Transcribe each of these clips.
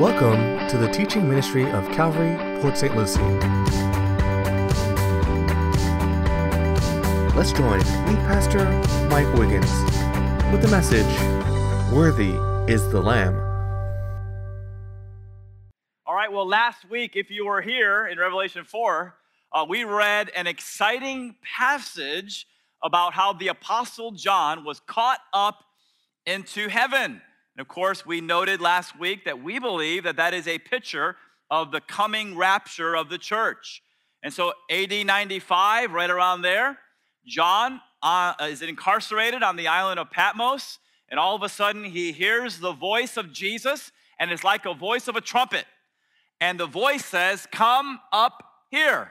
Welcome to the teaching ministry of Calvary, Port St. Lucie. Let's join lead pastor Mike Wiggins with the message Worthy is the Lamb. All right, well, last week, if you were here in Revelation 4, uh, we read an exciting passage about how the Apostle John was caught up into heaven. And of course, we noted last week that we believe that that is a picture of the coming rapture of the church. And so, AD 95, right around there, John uh, is incarcerated on the island of Patmos, and all of a sudden he hears the voice of Jesus, and it's like a voice of a trumpet. And the voice says, Come up here.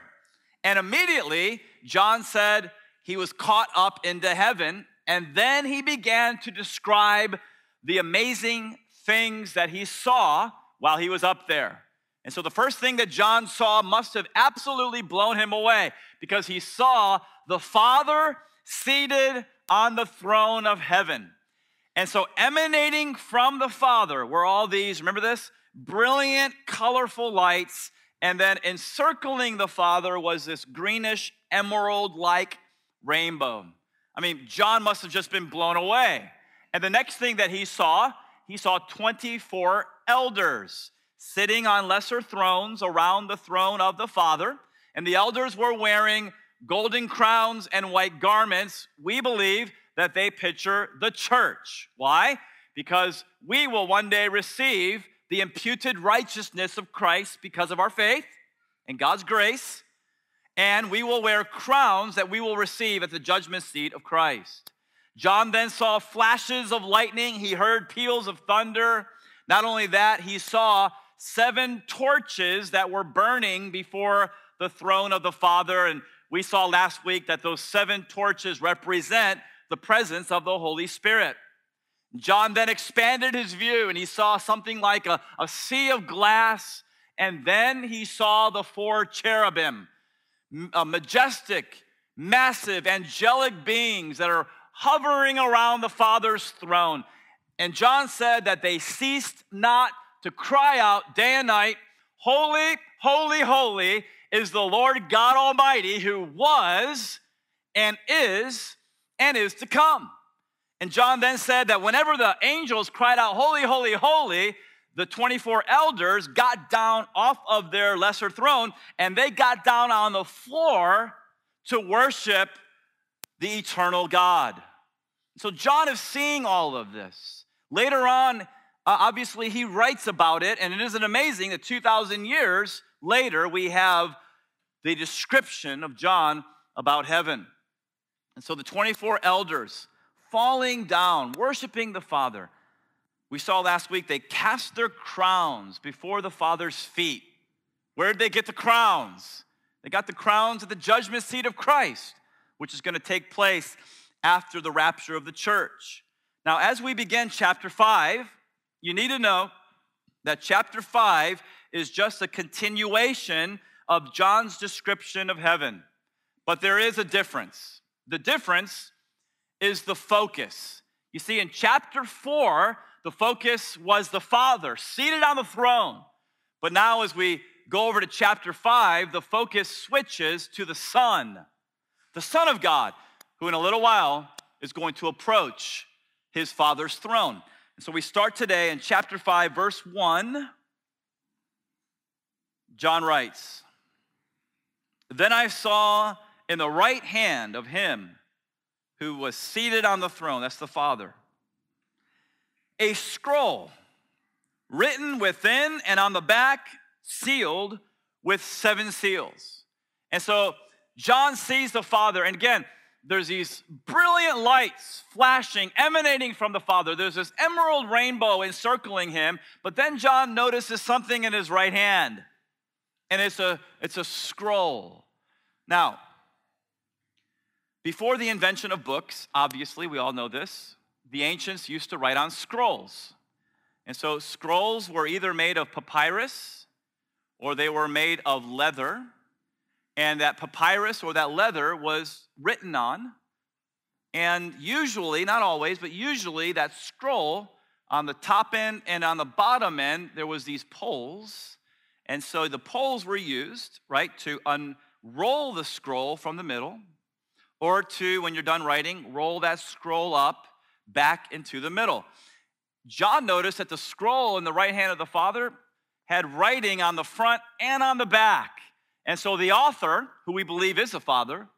And immediately, John said he was caught up into heaven, and then he began to describe the amazing things that he saw while he was up there. And so the first thing that John saw must have absolutely blown him away because he saw the Father seated on the throne of heaven. And so emanating from the Father were all these, remember this? Brilliant, colorful lights. And then encircling the Father was this greenish, emerald like rainbow. I mean, John must have just been blown away. And the next thing that he saw, he saw 24 elders sitting on lesser thrones around the throne of the Father. And the elders were wearing golden crowns and white garments. We believe that they picture the church. Why? Because we will one day receive the imputed righteousness of Christ because of our faith and God's grace. And we will wear crowns that we will receive at the judgment seat of Christ. John then saw flashes of lightning. He heard peals of thunder. Not only that, he saw seven torches that were burning before the throne of the Father. And we saw last week that those seven torches represent the presence of the Holy Spirit. John then expanded his view and he saw something like a, a sea of glass. And then he saw the four cherubim, uh, majestic, massive, angelic beings that are hovering around the Father's throne. And John said that they ceased not to cry out day and night, Holy, holy, holy is the Lord God Almighty who was and is and is to come. And John then said that whenever the angels cried out, Holy, holy, holy, the 24 elders got down off of their lesser throne and they got down on the floor to worship the eternal God. So John is seeing all of this. Later on, uh, obviously, he writes about it, and it isn't amazing that 2,000 years later, we have the description of John about heaven. And so the 24 elders falling down, worshiping the Father. We saw last week they cast their crowns before the Father's feet. Where did they get the crowns? They got the crowns at the judgment seat of Christ, which is going to take place after the rapture of the church. Now, as we begin chapter 5, you need to know that chapter 5 is just a continuation of John's description of heaven. But there is a difference. The difference is the focus. You see, in chapter 4, the focus was the Father seated on the throne. But now, as we go over to chapter 5, the focus switches to the Son, the Son of God, who in a little while is going to approach his father's throne. And so we start today in chapter 5, verse 1. John writes, Then I saw in the right hand of him who was seated on the throne, that's the Father, a scroll written within and on the back, sealed with seven seals. And so John sees the Father, and again, there's these brilliant lights flashing, emanating from the Father. There's this emerald rainbow encircling him. But then John notices something in his right hand, and it's a, it's a scroll. Now, before the invention of books, obviously, we all know this, the ancients used to write on scrolls. And so scrolls were either made of papyrus or they were made of leather and that papyrus or that leather was written on. And usually, not always, but usually that scroll on the top end and on the bottom end, there was these poles. And so the poles were used, right, to unroll the scroll from the middle, or to, when you're done writing, roll that scroll up back into the middle. John noticed that the scroll in the right hand of the Father had writing on the front and on the back. And so the author, who we believe is the Father,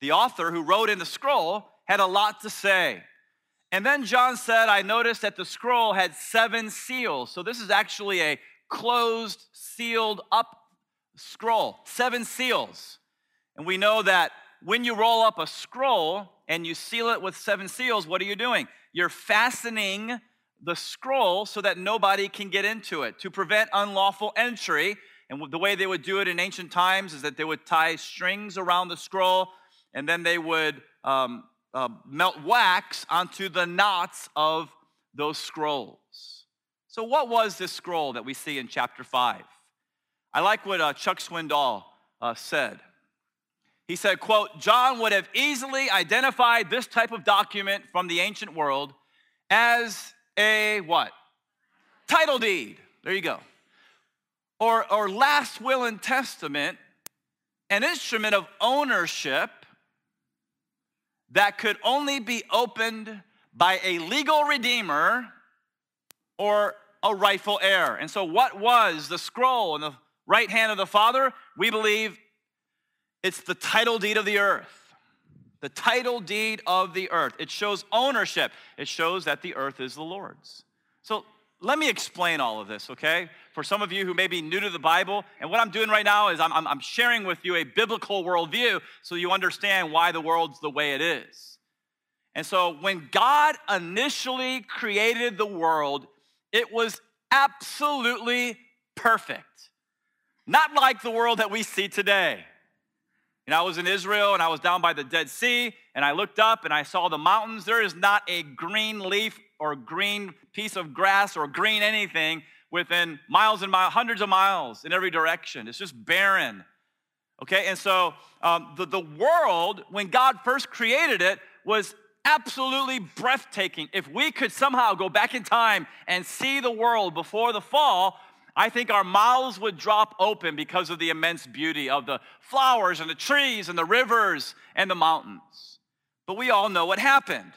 the author who wrote in the scroll, had a lot to say. And then John said, I noticed that the scroll had seven seals. So this is actually a closed, sealed up scroll, seven seals. And we know that when you roll up a scroll and you seal it with seven seals, what are you doing? You're fastening the scroll so that nobody can get into it to prevent unlawful entry. And the way they would do it in ancient times is that they would tie strings around the scroll and then they would um, uh, melt wax onto the knots of those scrolls. So, what was this scroll that we see in chapter 5? I like what uh, Chuck Swindoll uh, said. He said, quote, John would have easily identified this type of document from the ancient world as a what? Title deed. There you go. Or, or last will and testament, an instrument of ownership that could only be opened by a legal redeemer or a rightful heir. And so, what was the scroll in the right hand of the Father? We believe it's the title deed of the earth. The title deed of the earth. It shows ownership, it shows that the earth is the Lord's. So, let me explain all of this, okay? For some of you who may be new to the Bible, and what I'm doing right now is I'm, I'm, sharing with you a biblical worldview so you understand why the world's the way it is. And so, when God initially created the world, it was absolutely perfect. Not like the world that we see today. And I was in Israel and I was down by the Dead Sea and I looked up and I saw the mountains. There is not a green leaf or green piece of grass or green anything within miles and miles, hundreds of miles in every direction. It's just barren. Okay, and so um, the, the world, when God first created it, was absolutely breathtaking. If we could somehow go back in time and see the world before the fall, I think our mouths would drop open because of the immense beauty of the flowers and the trees and the rivers and the mountains. But we all know what happened.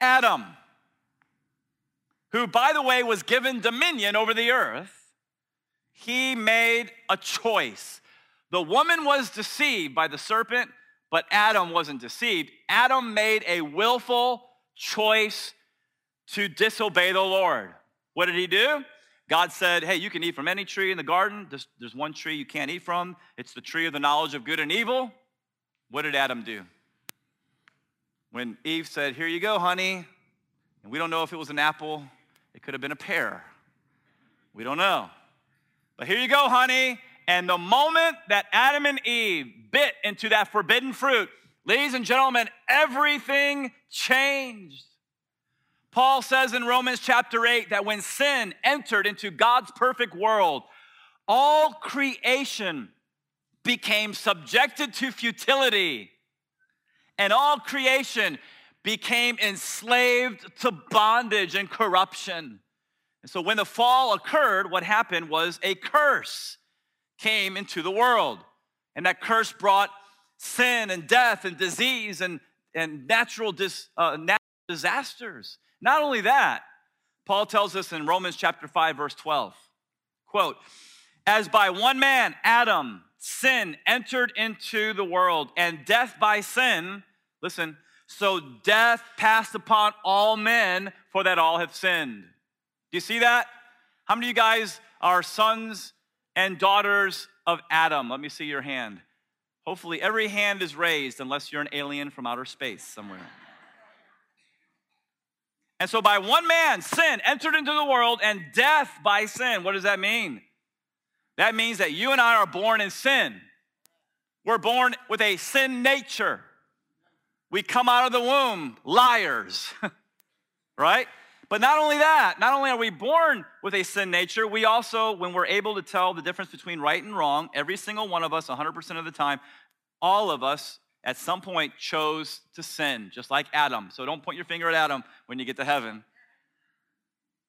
Adam, who, by the way, was given dominion over the earth, he made a choice. The woman was deceived by the serpent, but Adam wasn't deceived. Adam made a willful choice to disobey the Lord. What did he do? God said, Hey, you can eat from any tree in the garden. There's, there's one tree you can't eat from. It's the tree of the knowledge of good and evil. What did Adam do? When Eve said, Here you go, honey, and we don't know if it was an apple, could have been a pear. We don't know. But here you go, honey. And the moment that Adam and Eve bit into that forbidden fruit, ladies and gentlemen, everything changed. Paul says in Romans chapter 8 that when sin entered into God's perfect world, all creation became subjected to futility, and all creation became enslaved to bondage and corruption. And so when the fall occurred, what happened was a curse came into the world. And that curse brought sin and death and disease and, and natural, dis, uh, natural disasters. Not only that, Paul tells us in Romans chapter 5 verse 12. Quote, as by one man Adam sin entered into the world and death by sin, listen, so death passed upon all men for that all have sinned. Do you see that? How many of you guys are sons and daughters of Adam? Let me see your hand. Hopefully, every hand is raised unless you're an alien from outer space somewhere. And so by one man, sin entered into the world and death by sin. What does that mean? That means that you and I are born in sin. We're born with a sin nature. We come out of the womb liars, right? But not only that, not only are we born with a sin nature, we also, when we're able to tell the difference between right and wrong, every single one of us, 100% of the time, all of us at some point chose to sin, just like Adam. So don't point your finger at Adam when you get to heaven.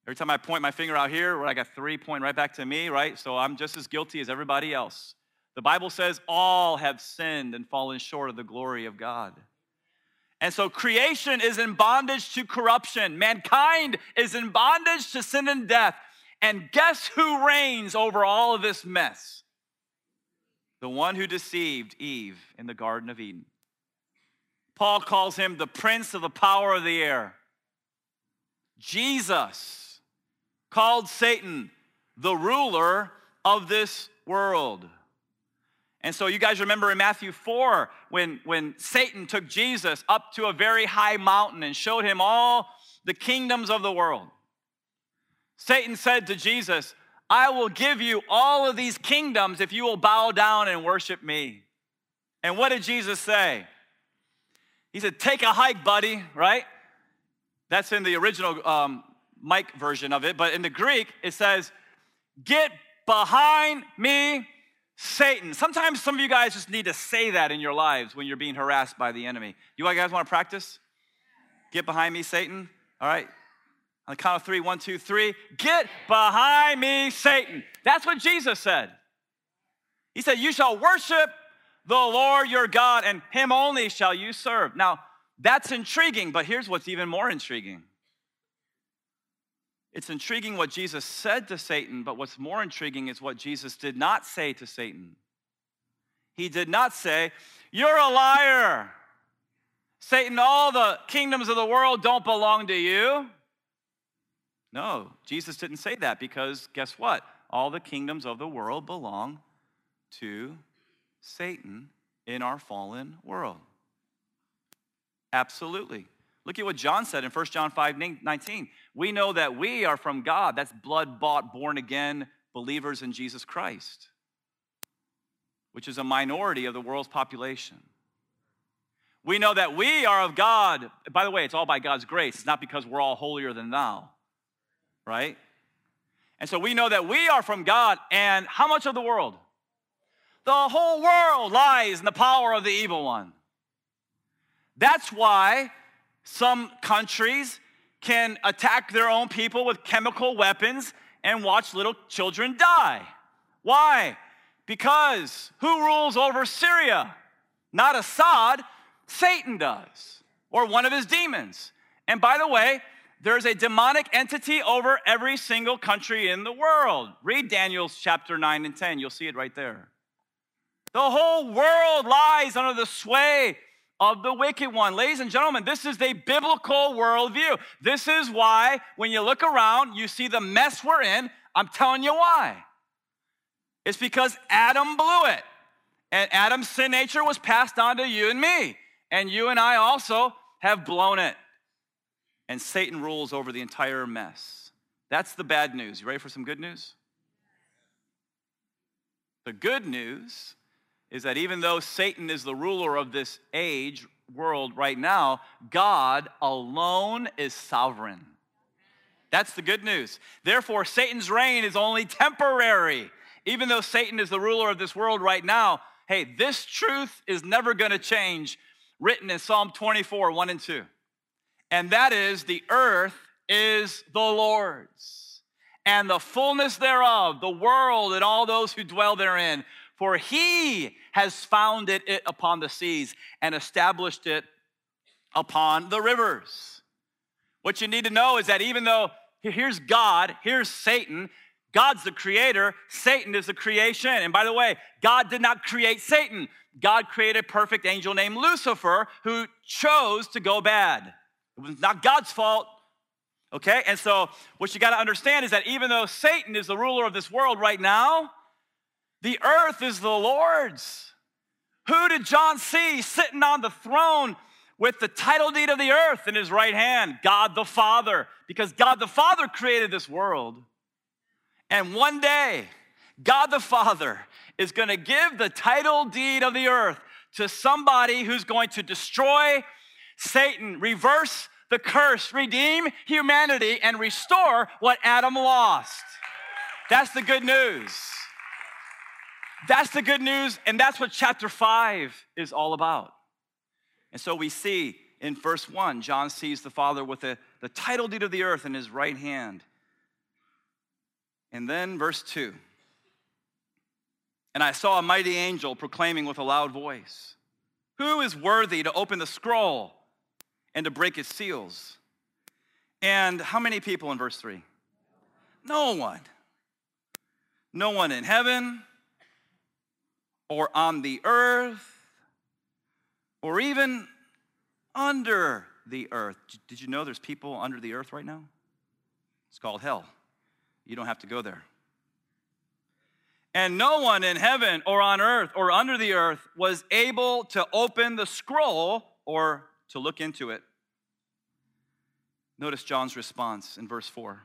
Every time I point my finger out here, I got three pointing right back to me, right? So I'm just as guilty as everybody else. The Bible says all have sinned and fallen short of the glory of God. And so creation is in bondage to corruption. Mankind is in bondage to sin and death. And guess who reigns over all of this mess? The one who deceived Eve in the Garden of Eden. Paul calls him the prince of the power of the air. Jesus called Satan the ruler of this world. And so you guys remember in Matthew 4 when, when Satan took Jesus up to a very high mountain and showed him all the kingdoms of the world. Satan said to Jesus, I will give you all of these kingdoms if you will bow down and worship me. And what did Jesus say? He said, Take a hike, buddy, right? That's in the original um, Mike version of it, but in the Greek, it says, Get behind me, Satan. Sometimes some of you guys just need to say that in your lives when you're being harassed by the enemy. You guys want to practice? Get behind me, Satan. All right. On the count of three, one, two, three. Get behind me, Satan. That's what Jesus said. He said, You shall worship the Lord your God, and him only shall you serve. Now, that's intriguing, but here's what's even more intriguing. It's intriguing what Jesus said to Satan, but what's more intriguing is what Jesus did not say to Satan. He did not say, You're a liar. Satan, all the kingdoms of the world don't belong to you. No, Jesus didn't say that because guess what? All the kingdoms of the world belong to Satan in our fallen world. Absolutely. Look at what John said in 1 John 5 19. We know that we are from God. That's blood bought, born again believers in Jesus Christ, which is a minority of the world's population. We know that we are of God. By the way, it's all by God's grace. It's not because we're all holier than thou, right? And so we know that we are from God. And how much of the world? The whole world lies in the power of the evil one. That's why some countries can attack their own people with chemical weapons and watch little children die. Why? Because who rules over Syria? Not Assad, Satan does, or one of his demons. And by the way, there's a demonic entity over every single country in the world. Read Daniel's chapter 9 and 10, you'll see it right there. The whole world lies under the sway of the wicked one. Ladies and gentlemen, this is a biblical worldview. This is why, when you look around, you see the mess we're in. I'm telling you why. It's because Adam blew it. And Adam's sin nature was passed on to you and me. And you and I also have blown it. And Satan rules over the entire mess. That's the bad news. You ready for some good news? The good news is that even though Satan is the ruler of this age, world right now, God alone is sovereign. That's the good news. Therefore, Satan's reign is only temporary. Even though Satan is the ruler of this world right now, hey, this truth is never going to change, written in Psalm 24, 1 and 2. And that is the earth is the Lord's, and the fullness thereof, the world and all those who dwell therein for he has founded it upon the seas and established it upon the rivers. What you need to know is that even though here's God, here's Satan, God's the creator, Satan is the creation. And by the way, God did not create Satan. God created a perfect angel named Lucifer who chose to go bad. It was not God's fault. Okay? And so, what you got to understand is that even though Satan is the ruler of this world right now, the earth is the Lord's. Who did John see sitting on the throne with the title deed of the earth in his right hand? God the Father, because God the Father created this world. And one day, God the Father is going to give the title deed of the earth to somebody who's going to destroy Satan, reverse the curse, redeem humanity, and restore what Adam lost. That's the good news. That's the good news, and that's what chapter 5 is all about. And so we see in verse 1, John sees the Father with the, the title deed of the earth in his right hand. And then verse 2. And I saw a mighty angel proclaiming with a loud voice, Who is worthy to open the scroll and to break its seals? And how many people in verse 3? No one. No one in heaven or on the earth or even under the earth. Did you know there's people under the earth right now? It's called hell. You don't have to go there. And no one in heaven or on earth or under the earth was able to open the scroll or to look into it. Notice John's response in verse 4.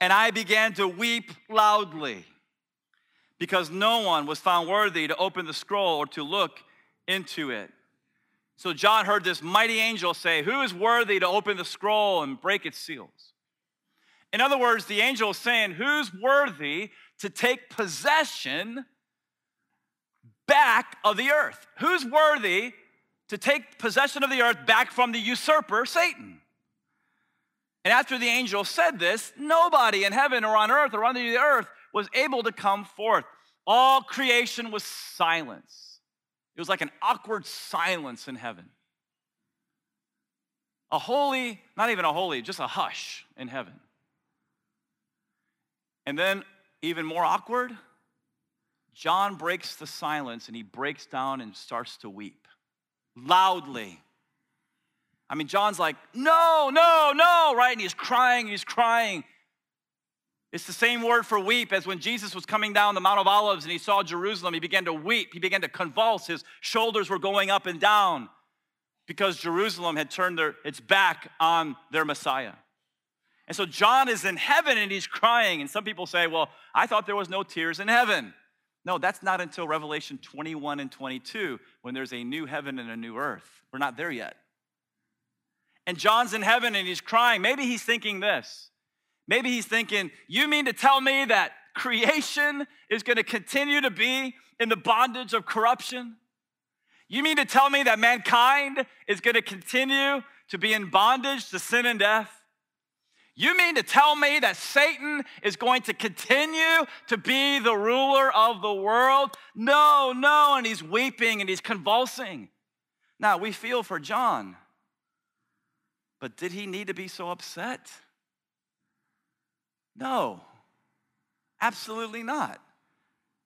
And I began to weep loudly because no one was found worthy to open the scroll or to look into it. So John heard this mighty angel say, Who is worthy to open the scroll and break its seals? In other words, the angel is saying, Who's worthy to take possession back of the earth? Who's worthy to take possession of the earth back from the usurper, Satan? And after the angel said this, nobody in heaven or on earth or under the earth was able to come forth. All creation was silence. It was like an awkward silence in heaven. A holy, not even a holy, just a hush in heaven. And then, even more awkward, John breaks the silence and he breaks down and starts to weep loudly. I mean, John's like, no, no, no, right? And he's crying, he's crying. It's the same word for weep as when Jesus was coming down the Mount of Olives and he saw Jerusalem. He began to weep. He began to convulse. His shoulders were going up and down because Jerusalem had turned their, its back on their Messiah. And so John is in heaven and he's crying. And some people say, well, I thought there was no tears in heaven. No, that's not until Revelation 21 and 22 when there's a new heaven and a new earth. We're not there yet. And John's in heaven and he's crying. Maybe he's thinking this Maybe he's thinking, You mean to tell me that creation is going to continue to be in the bondage of corruption? You mean to tell me that mankind is going to continue to be in bondage to sin and death? You mean to tell me that Satan is going to continue to be the ruler of the world? No, no. And he's weeping and he's convulsing. Now, we feel for John, but did he need to be so upset? No, absolutely not.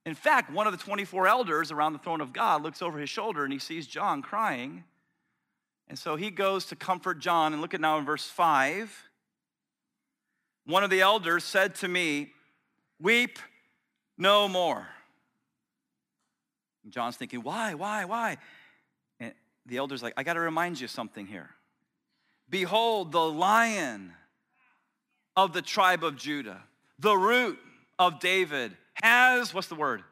In fact, one of the 24 elders around the throne of God looks over his shoulder and he sees John crying. And so he goes to comfort John. And look at now in verse 5. One of the elders said to me, Weep no more. And John's thinking, Why, why, why? And the elder's like, I got to remind you something here. Behold, the lion of the tribe of Judah, the root of David, has, what's the word?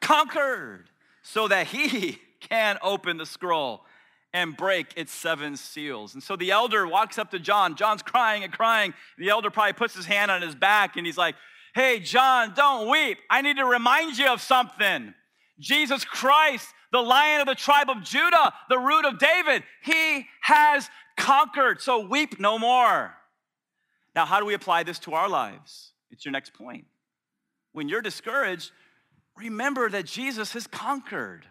Conquered, so that he can open the scroll and break its seven seals. And so the elder walks up to John. John's crying and crying. The elder probably puts his hand on his back and he's like, Hey, John, don't weep. I need to remind you of something. Jesus Christ, the lion of the tribe of Judah, the root of David, he has conquered. So weep no more. Now, how do we apply this to our lives? It's your next point. When you're discouraged, remember that Jesus has conquered.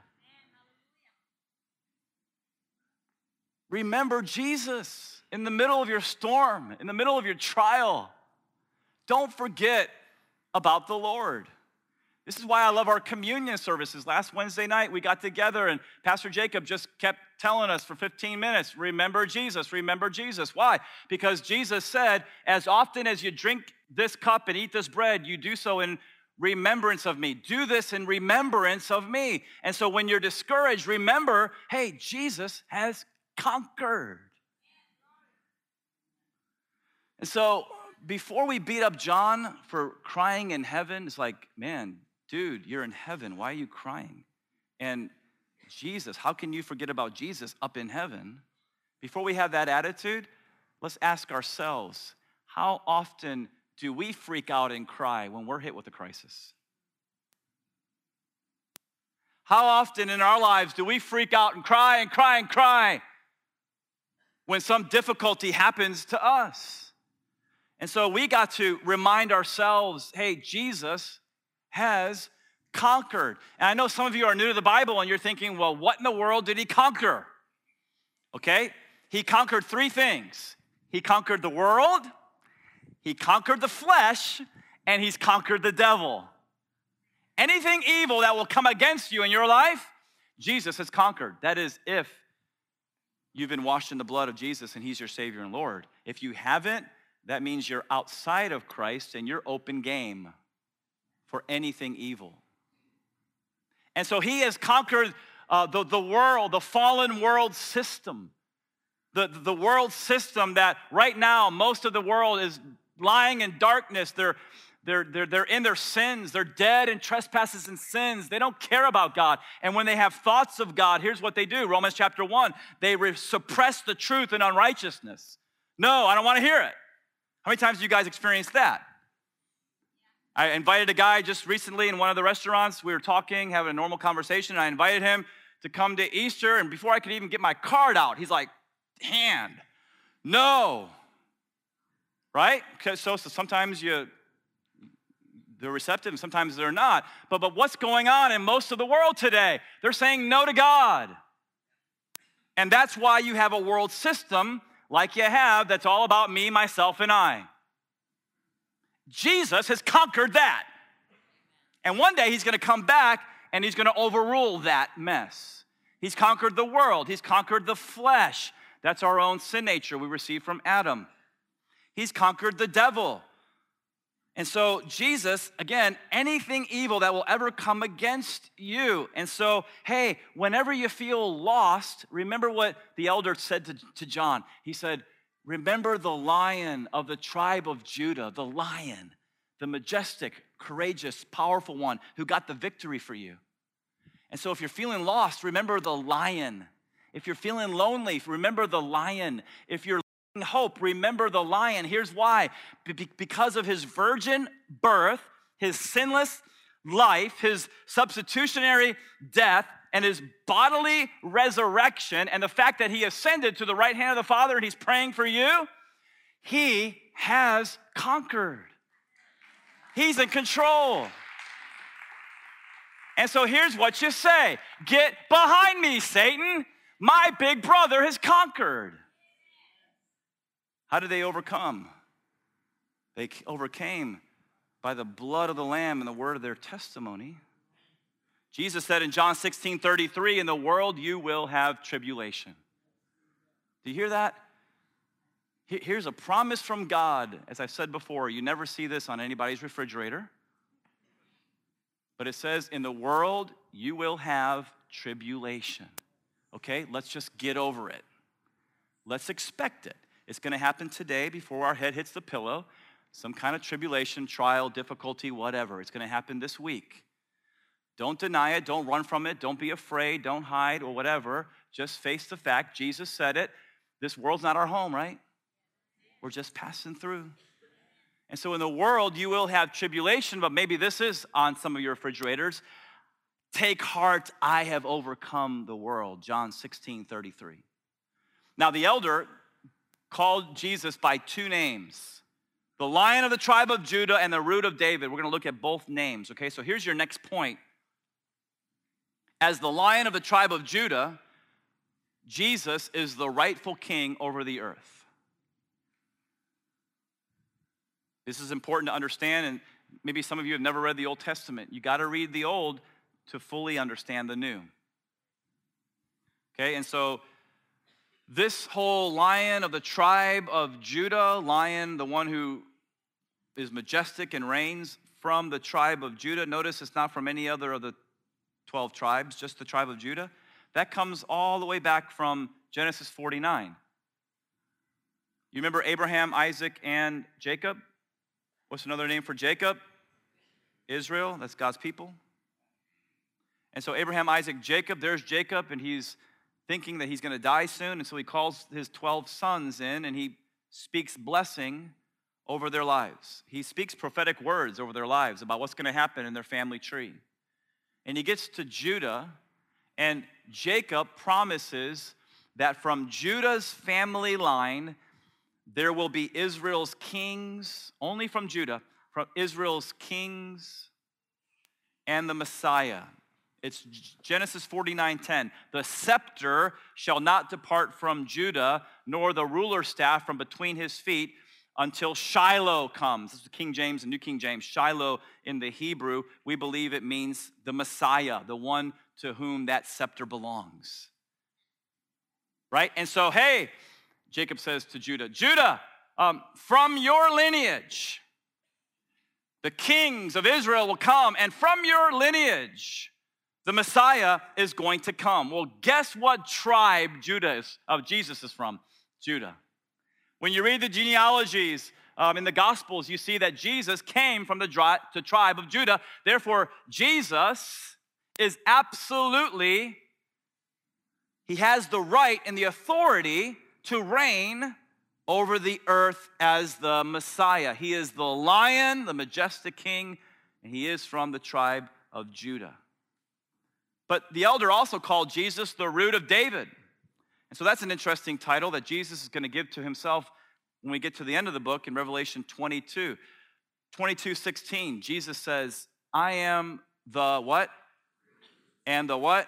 Remember Jesus in the middle of your storm, in the middle of your trial. Don't forget about the Lord. This is why I love our communion services. Last Wednesday night, we got together, and Pastor Jacob just kept telling us for 15 minutes remember Jesus, remember Jesus. Why? Because Jesus said, As often as you drink this cup and eat this bread, you do so in remembrance of me. Do this in remembrance of me. And so when you're discouraged, remember hey, Jesus has conquered. And so before we beat up John for crying in heaven, it's like, man, dude, you're in heaven. Why are you crying? And Jesus, how can you forget about Jesus up in heaven? Before we have that attitude, let's ask ourselves how often do we freak out and cry when we're hit with a crisis? How often in our lives do we freak out and cry and cry and cry when some difficulty happens to us? And so we got to remind ourselves hey, Jesus has conquered. And I know some of you are new to the Bible and you're thinking, well, what in the world did he conquer? Okay, he conquered three things he conquered the world, he conquered the flesh, and he's conquered the devil. Anything evil that will come against you in your life, Jesus has conquered. That is, if you've been washed in the blood of Jesus and he's your Savior and Lord. If you haven't, that means you're outside of Christ and you're open game for anything evil. And so he has conquered uh, the, the world, the fallen world system. The, the world system that right now most of the world is lying in darkness. They're, they're, they're, they're in their sins. They're dead in trespasses and sins. They don't care about God. And when they have thoughts of God, here's what they do Romans chapter 1 they re- suppress the truth in unrighteousness. No, I don't want to hear it. How many times have you guys experienced that? I invited a guy just recently in one of the restaurants. We were talking, having a normal conversation, I invited him to come to Easter. And before I could even get my card out, he's like, hand, no. Right? So, so sometimes you they're receptive and sometimes they're not. But, but what's going on in most of the world today? They're saying no to God. And that's why you have a world system like you have that's all about me, myself, and I. Jesus has conquered that. And one day he's going to come back and he's going to overrule that mess. He's conquered the world, he's conquered the flesh. That's our own sin nature we received from Adam. He's conquered the devil. And so, Jesus, again, anything evil that will ever come against you. And so, hey, whenever you feel lost, remember what the elder said to, to John. He said, Remember the lion of the tribe of Judah, the lion, the majestic, courageous, powerful one who got the victory for you. And so, if you're feeling lost, remember the lion. If you're feeling lonely, remember the lion. If you're losing hope. Remember the lion. Here's why because of his virgin birth, his sinless life, his substitutionary death, and his bodily resurrection, and the fact that he ascended to the right hand of the Father and he's praying for you, he has conquered. He's in control. And so here's what you say Get behind me, Satan. My big brother has conquered. How did they overcome? They overcame by the blood of the Lamb and the word of their testimony. Jesus said in John 16 33, In the world you will have tribulation. Do you hear that? Here's a promise from God. As I said before, you never see this on anybody's refrigerator. But it says, In the world you will have tribulation. Okay, let's just get over it. Let's expect it. It's to happen today before our head hits the pillow. Some kind of tribulation, trial, difficulty, whatever. It's to happen this week. Don't deny it. Don't run from it. Don't be afraid. Don't hide or whatever. Just face the fact. Jesus said it. This world's not our home, right? We're just passing through. And so in the world, you will have tribulation, but maybe this is on some of your refrigerators. Take heart, I have overcome the world. John 16, 33. Now, the elder called Jesus by two names the lion of the tribe of Judah and the root of David. We're going to look at both names, okay? So here's your next point. As the lion of the tribe of Judah, Jesus is the rightful king over the earth. This is important to understand, and maybe some of you have never read the Old Testament. You got to read the Old to fully understand the New. Okay, and so this whole lion of the tribe of Judah, lion, the one who is majestic and reigns from the tribe of Judah. Notice it's not from any other of the 12 tribes, just the tribe of Judah. That comes all the way back from Genesis 49. You remember Abraham, Isaac, and Jacob? What's another name for Jacob? Israel, that's God's people. And so Abraham, Isaac, Jacob, there's Jacob, and he's thinking that he's going to die soon. And so he calls his 12 sons in and he speaks blessing over their lives. He speaks prophetic words over their lives about what's going to happen in their family tree. And he gets to Judah, and Jacob promises that from Judah's family line, There will be Israel's kings, only from Judah, from Israel's kings and the Messiah. It's Genesis 49:10. The scepter shall not depart from Judah, nor the ruler staff from between his feet until Shiloh comes. This is King James and New King James. Shiloh in the Hebrew, we believe it means the Messiah, the one to whom that scepter belongs. Right? And so, hey, Jacob says to Judah, Judah, um, from your lineage, the kings of Israel will come, and from your lineage, the Messiah is going to come. Well, guess what tribe Judah is, of Jesus is from? Judah. When you read the genealogies um, in the Gospels, you see that Jesus came from the, the tribe of Judah. Therefore, Jesus is absolutely, he has the right and the authority to reign over the earth as the Messiah. He is the lion, the majestic king, and he is from the tribe of Judah. But the elder also called Jesus the root of David. And so that's an interesting title that Jesus is going to give to himself when we get to the end of the book in Revelation 22. 22, 16, Jesus says, I am the what? And the what?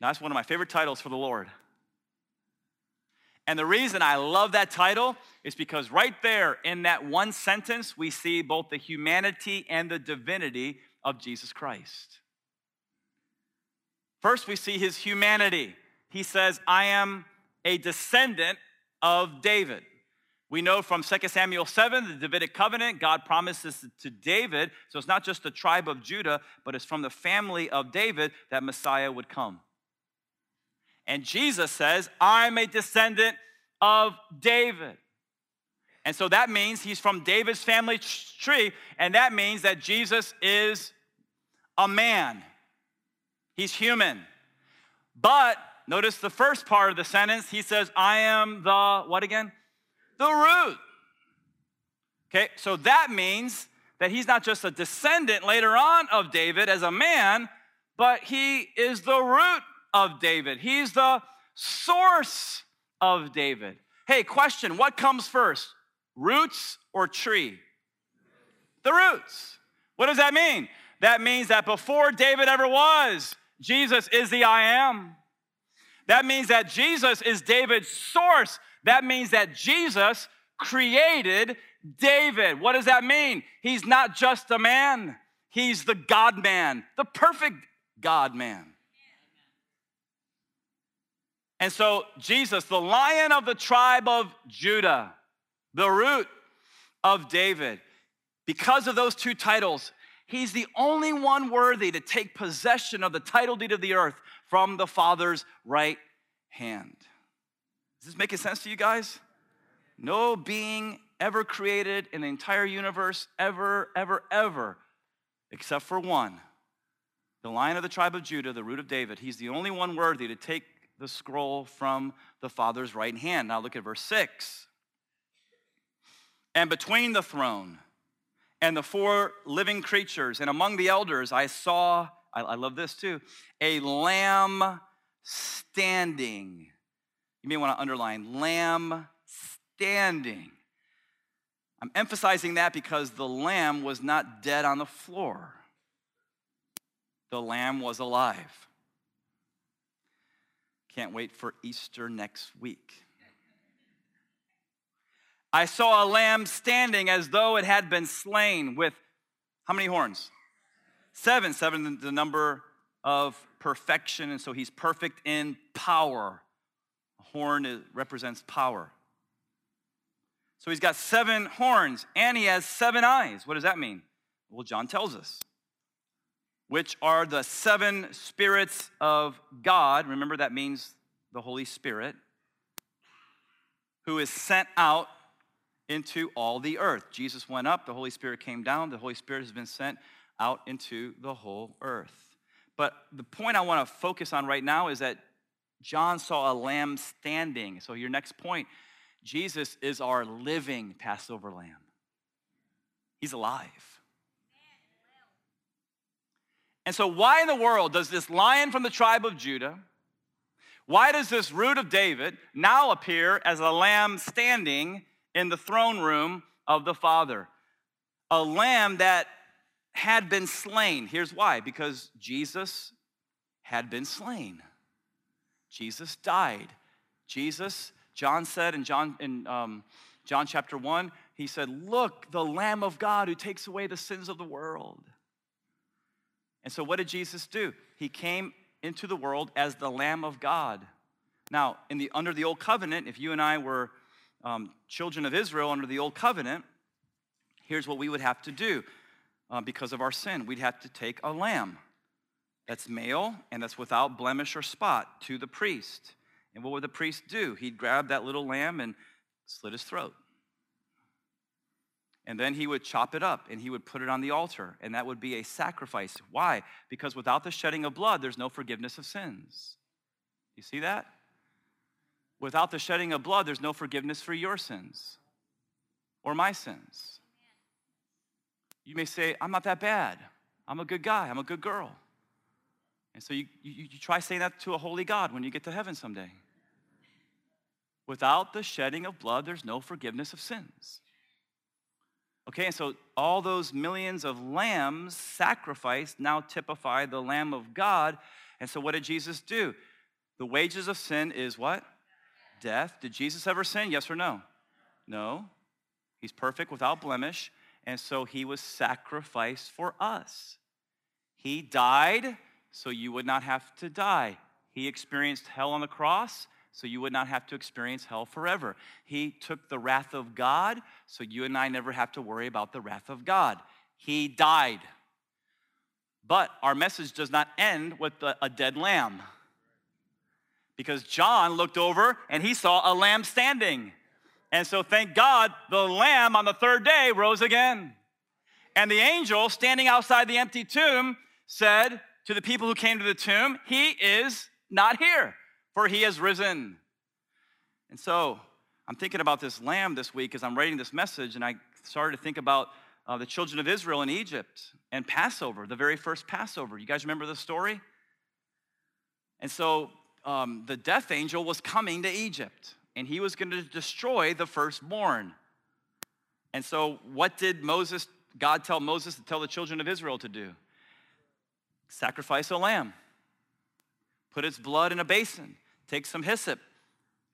Now, that's one of my favorite titles for the Lord. And the reason I love that title is because right there in that one sentence, we see both the humanity and the divinity of Jesus Christ. First, we see his humanity. He says, I am a descendant of David. We know from 2 Samuel 7, the Davidic covenant, God promises to David, so it's not just the tribe of Judah, but it's from the family of David that Messiah would come. And Jesus says, I'm a descendant of David. And so that means he's from David's family tree, and that means that Jesus is a man. He's human. But notice the first part of the sentence, he says, I am the, what again? The root. Okay, so that means that he's not just a descendant later on of David as a man, but he is the root of David. He's the source of David. Hey, question what comes first, roots or tree? The roots. What does that mean? That means that before David ever was, Jesus is the I am. That means that Jesus is David's source. That means that Jesus created David. What does that mean? He's not just a man, he's the God man, the perfect God man. And so, Jesus, the lion of the tribe of Judah, the root of David, because of those two titles, he's the only one worthy to take possession of the title deed of the earth from the Father's right hand. Is this making sense to you guys? No being ever created in the entire universe, ever, ever, ever, except for one the lion of the tribe of Judah, the root of David. He's the only one worthy to take the scroll from the Father's right hand. Now look at verse 6. And between the throne and the four living creatures and among the elders, I saw, I, I love this too, a lamb standing. You may want to underline lamb standing. I'm emphasizing that because the lamb was not dead on the floor, the lamb was alive. Can't wait for Easter next week. I saw a lamb standing as though it had been slain with how many horns? Seven. Seven, the number of perfection, and so he's perfect in power. A horn represents power. So he's got seven horns and he has seven eyes. What does that mean? Well, John tells us which are the seven spirits of God. Remember, that means the Holy Spirit, who is sent out into all the earth. Jesus went up, the Holy Spirit came down, the Holy Spirit has been sent out into the whole earth. But the point I want to focus on right now is that John saw a lamb standing. So, your next point Jesus is our living Passover lamb, he's alive. And so, why in the world does this lion from the tribe of Judah, Why does this root of David now appear as a lamb standing in the throne room of the Father? A lamb that had been slain. Here's why because Jesus had been slain. Jesus died. Jesus, John said in John, in, um, John chapter 1, he said, Look, the Lamb of God who takes away the sins of the world. And so, what did Jesus do? He came into the world as the Lamb of God. Now, in the, under the Old Covenant, if you and I were um, children of Israel under the Old Covenant, here's what we would have to do uh, because of our sin. We'd have to take a lamb that's male and that's without blemish or spot to the priest. And what would the priest do? He'd grab that little lamb and slit his throat. And then he would chop it up and he would put it on the altar, and that would be a sacrifice. Why? Because without the shedding of blood, there's no forgiveness of sins. You see that? Without the shedding of blood, there's no forgiveness for your sins or my sins. You may say, I'm not that bad. I'm a good guy. I'm a good girl. And so you, you, you try saying that to a holy God when you get to heaven someday. Without the shedding of blood, there's no forgiveness of sins. Okay, and so all those millions of lambs sacrificed now typify the Lamb of God. And so what did Jesus do? The wages of sin is what? Death. Did Jesus ever sin? Yes or no? No. He's perfect without blemish. And so he was sacrificed for us. He died so you would not have to die. He experienced hell on the cross so you would not have to experience hell forever. He took the wrath of God, so you and I never have to worry about the wrath of God. He died. But our message does not end with a dead lamb. Because John looked over and he saw a lamb standing. And so, thank God, the lamb on the third day rose again. And the angel standing outside the empty tomb said to the people who came to the tomb, He is not here for he has risen. And so I'm thinking about this lamb this week as I'm writing this message, and I started to think about uh, the children of Israel in Egypt and Passover, the very first Passover. You guys remember the story? And so um, the death angel was coming to Egypt, and he was going to destroy the firstborn. And so, what did Moses, God tell Moses to tell the children of Israel to do? Sacrifice a lamb, put its blood in a basin, Take some hyssop.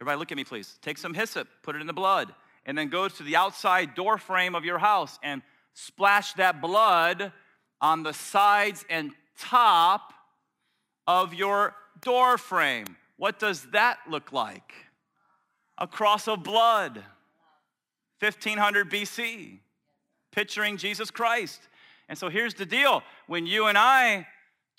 Everybody, look at me, please. Take some hyssop, put it in the blood, and then go to the outside door frame of your house and splash that blood on the sides and top of your door frame. What does that look like? A cross of blood. 1500 BC, picturing Jesus Christ. And so here's the deal when you and I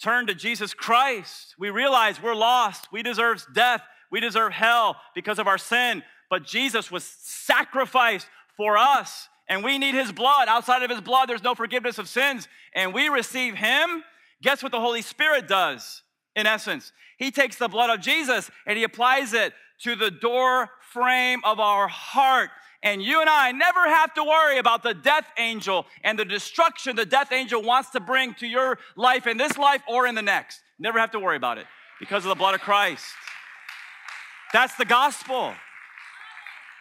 turn to Jesus Christ, we realize we're lost. We deserve death. We deserve hell because of our sin. But Jesus was sacrificed for us, and we need his blood. Outside of his blood, there's no forgiveness of sins. And we receive him. Guess what the Holy Spirit does, in essence? He takes the blood of Jesus and he applies it to the door frame of our heart. And you and I never have to worry about the death angel and the destruction the death angel wants to bring to your life in this life or in the next. Never have to worry about it because of the blood of Christ. That's the gospel.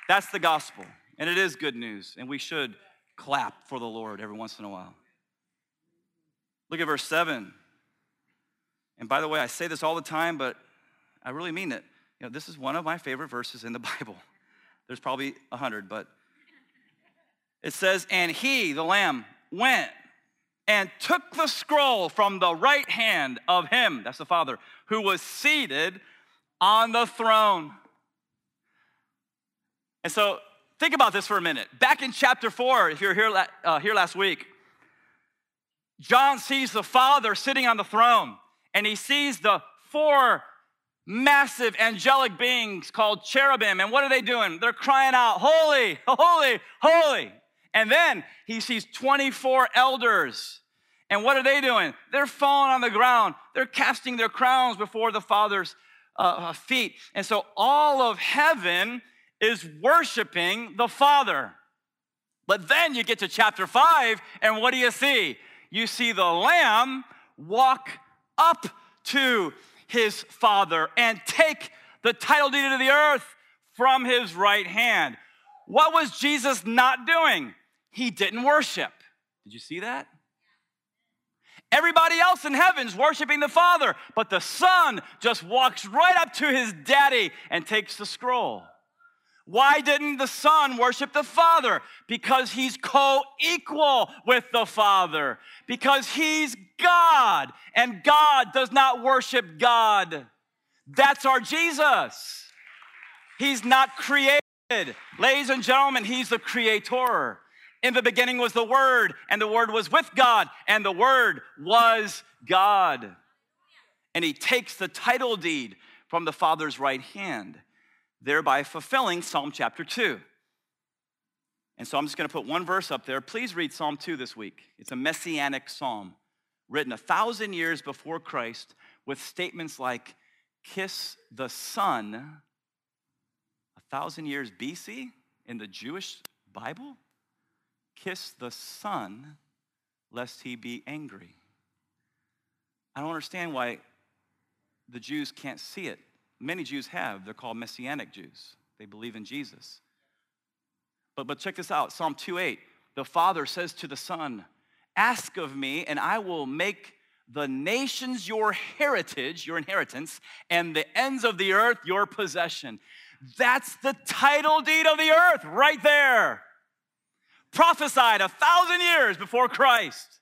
That's the gospel. And it is good news. And we should clap for the Lord every once in a while. Look at verse 7. And by the way, I say this all the time, but I really mean it. You know, this is one of my favorite verses in the Bible. There's probably a hundred, but it says, And he, the Lamb, went and took the scroll from the right hand of him, that's the Father, who was seated on the throne. And so think about this for a minute. Back in chapter four, if you're here, uh, here last week, John sees the Father sitting on the throne, and he sees the four massive angelic beings called cherubim. And what are they doing? They're crying out, Holy, holy, holy. And then he sees 24 elders. And what are they doing? They're falling on the ground. They're casting their crowns before the Father's uh, uh feet. And so all of heaven is worshiping the Father. But then you get to chapter five, and what do you see? You see the Lamb walk up to his father and take the title deed of the earth from his right hand. What was Jesus not doing? He didn't worship. Did you see that? Everybody else in heaven's worshiping the Father, but the Son just walks right up to his daddy and takes the scroll. Why didn't the Son worship the Father? Because he's co equal with the Father, because he's God, and God does not worship God. That's our Jesus. He's not created. Ladies and gentlemen, he's the creator. In the beginning was the Word, and the Word was with God, and the Word was God. And he takes the title deed from the Father's right hand, thereby fulfilling Psalm chapter 2. And so I'm just going to put one verse up there. Please read Psalm 2 this week. It's a messianic psalm written a thousand years before Christ with statements like, Kiss the Son, a thousand years BC in the Jewish Bible kiss the Son, lest he be angry. I don't understand why the Jews can't see it. Many Jews have. They're called Messianic Jews. They believe in Jesus. But, but check this out Psalm 2:8. The Father says to the Son, Ask of me, and I will make the nations your heritage, your inheritance, and the ends of the earth your possession. That's the title deed of the earth right there prophesied a thousand years before Christ.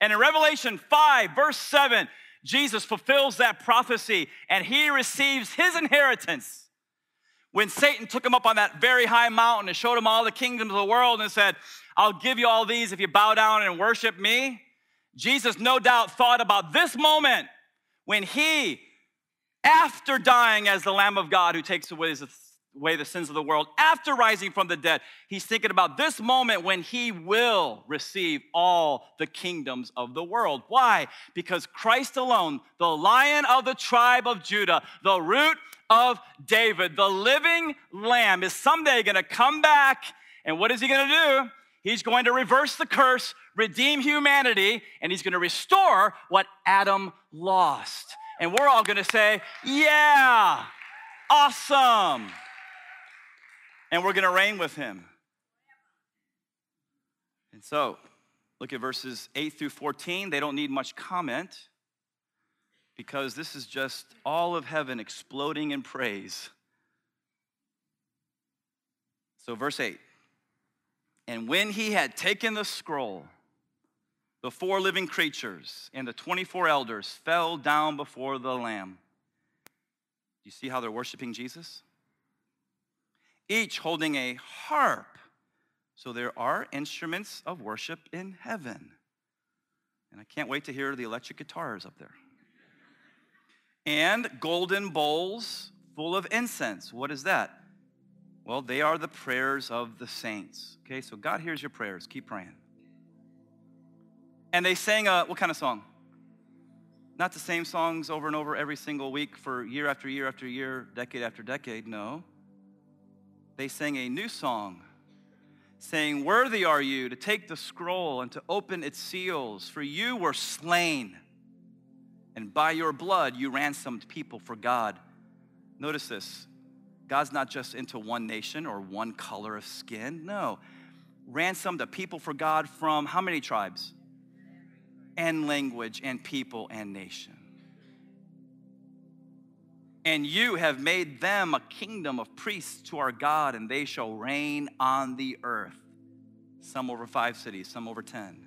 And in Revelation 5, verse 7, Jesus fulfills that prophecy and he receives his inheritance. When Satan took him up on that very high mountain and showed him all the kingdoms of the world and said, I'll give you all these if you bow down and worship me, Jesus no doubt thought about this moment when he, after dying as the Lamb of God who takes away the sins of the world after rising from the dead. He's thinking about this moment when he will receive all the kingdoms of the world. Why? Because Christ alone, the lion of the tribe of Judah, the root of David, the living lamb, is someday going to come back. And what is he going to do? He's going to reverse the curse, redeem humanity, and he's going to restore what Adam lost. And we're all going to say, Yeah, awesome and we're going to reign with him. And so, look at verses 8 through 14. They don't need much comment because this is just all of heaven exploding in praise. So, verse 8 And when he had taken the scroll, the four living creatures and the 24 elders fell down before the Lamb. You see how they're worshiping Jesus? each holding a harp. So there are instruments of worship in heaven. And I can't wait to hear the electric guitars up there. And golden bowls full of incense. What is that? Well, they are the prayers of the saints. Okay, so God hears your prayers. Keep praying. And they sang a, what kind of song? Not the same songs over and over every single week for year after year after year, decade after decade. No they sang a new song, saying, Worthy are you to take the scroll and to open its seals, for you were slain, and by your blood you ransomed people for God. Notice this God's not just into one nation or one color of skin. No. Ransomed a people for God from how many tribes? And language and people and nation and you have made them a kingdom of priests to our God, and they shall reign on the earth. Some over five cities, some over ten.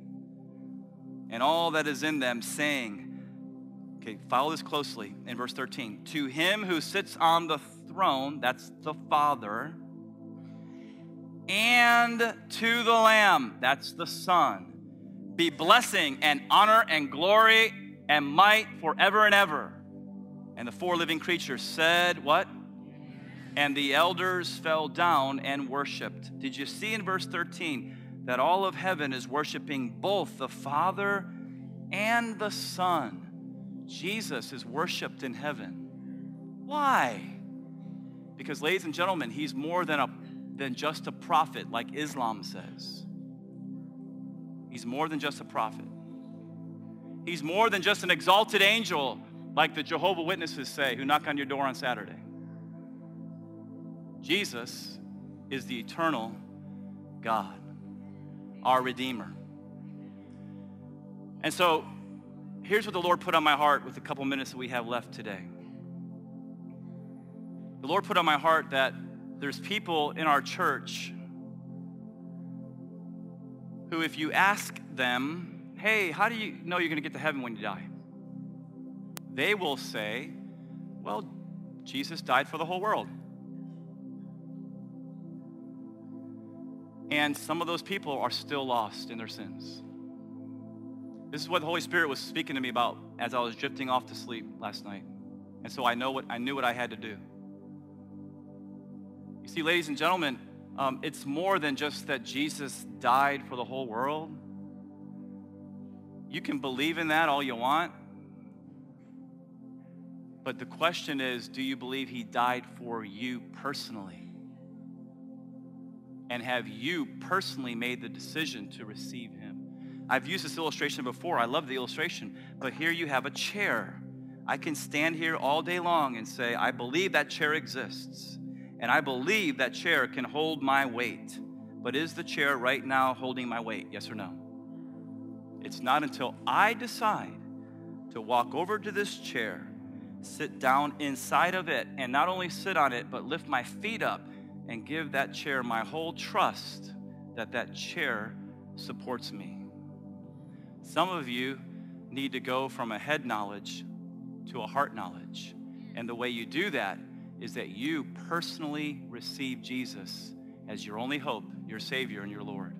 and all that is in them saying, Okay, follow this closely in verse 13. To him who sits on the throne, that's the Father, and to the Lamb, that's the Son, be blessing and honor and glory and might forever and ever. And the four living creatures said, What? And the elders fell down and worshiped. Did you see in verse 13 that all of heaven is worshiping both the Father and the Son? Jesus is worshiped in heaven. Why? Because, ladies and gentlemen, he's more than, a, than just a prophet, like Islam says. He's more than just a prophet. He's more than just an exalted angel, like the Jehovah Witnesses say, who knock on your door on Saturday. Jesus is the eternal God, our Redeemer. And so, here's what the Lord put on my heart with the couple minutes that we have left today. The Lord put on my heart that there's people in our church who, if you ask them, hey, how do you know you're going to get to heaven when you die? They will say, well, Jesus died for the whole world. And some of those people are still lost in their sins. This is what the Holy Spirit was speaking to me about as I was drifting off to sleep last night. And so I know what I knew what I had to do. You see, ladies and gentlemen, um, it's more than just that Jesus died for the whole world. You can believe in that all you want. But the question is do you believe he died for you personally? And have you personally made the decision to receive him? I've used this illustration before. I love the illustration. But here you have a chair. I can stand here all day long and say, I believe that chair exists. And I believe that chair can hold my weight. But is the chair right now holding my weight? Yes or no? It's not until I decide to walk over to this chair, sit down inside of it, and not only sit on it, but lift my feet up and give that chair my whole trust that that chair supports me. Some of you need to go from a head knowledge to a heart knowledge. And the way you do that is that you personally receive Jesus as your only hope, your Savior, and your Lord.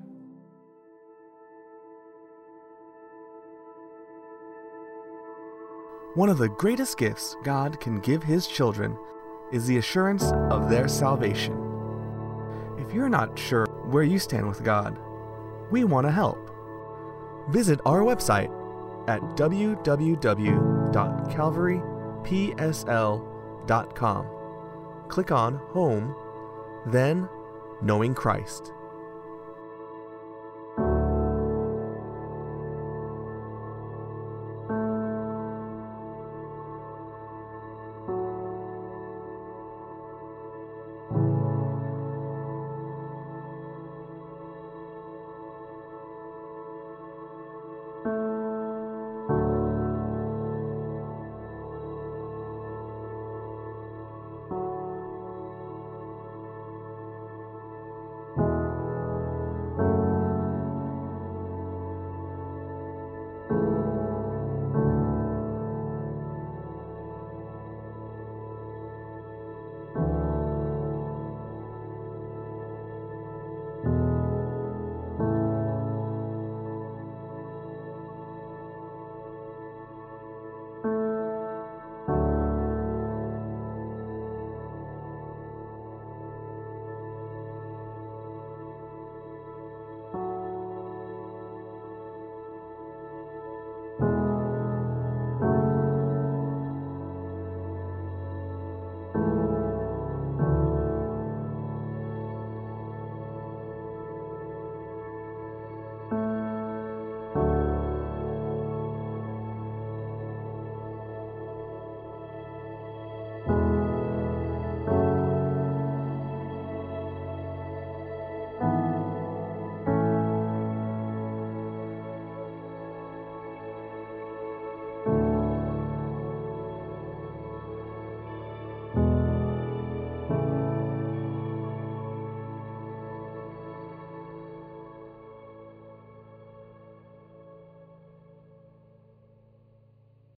One of the greatest gifts God can give His children is the assurance of their salvation. If you're not sure where you stand with God, we want to help. Visit our website at www.calvarypsl.com. Click on Home, then Knowing Christ.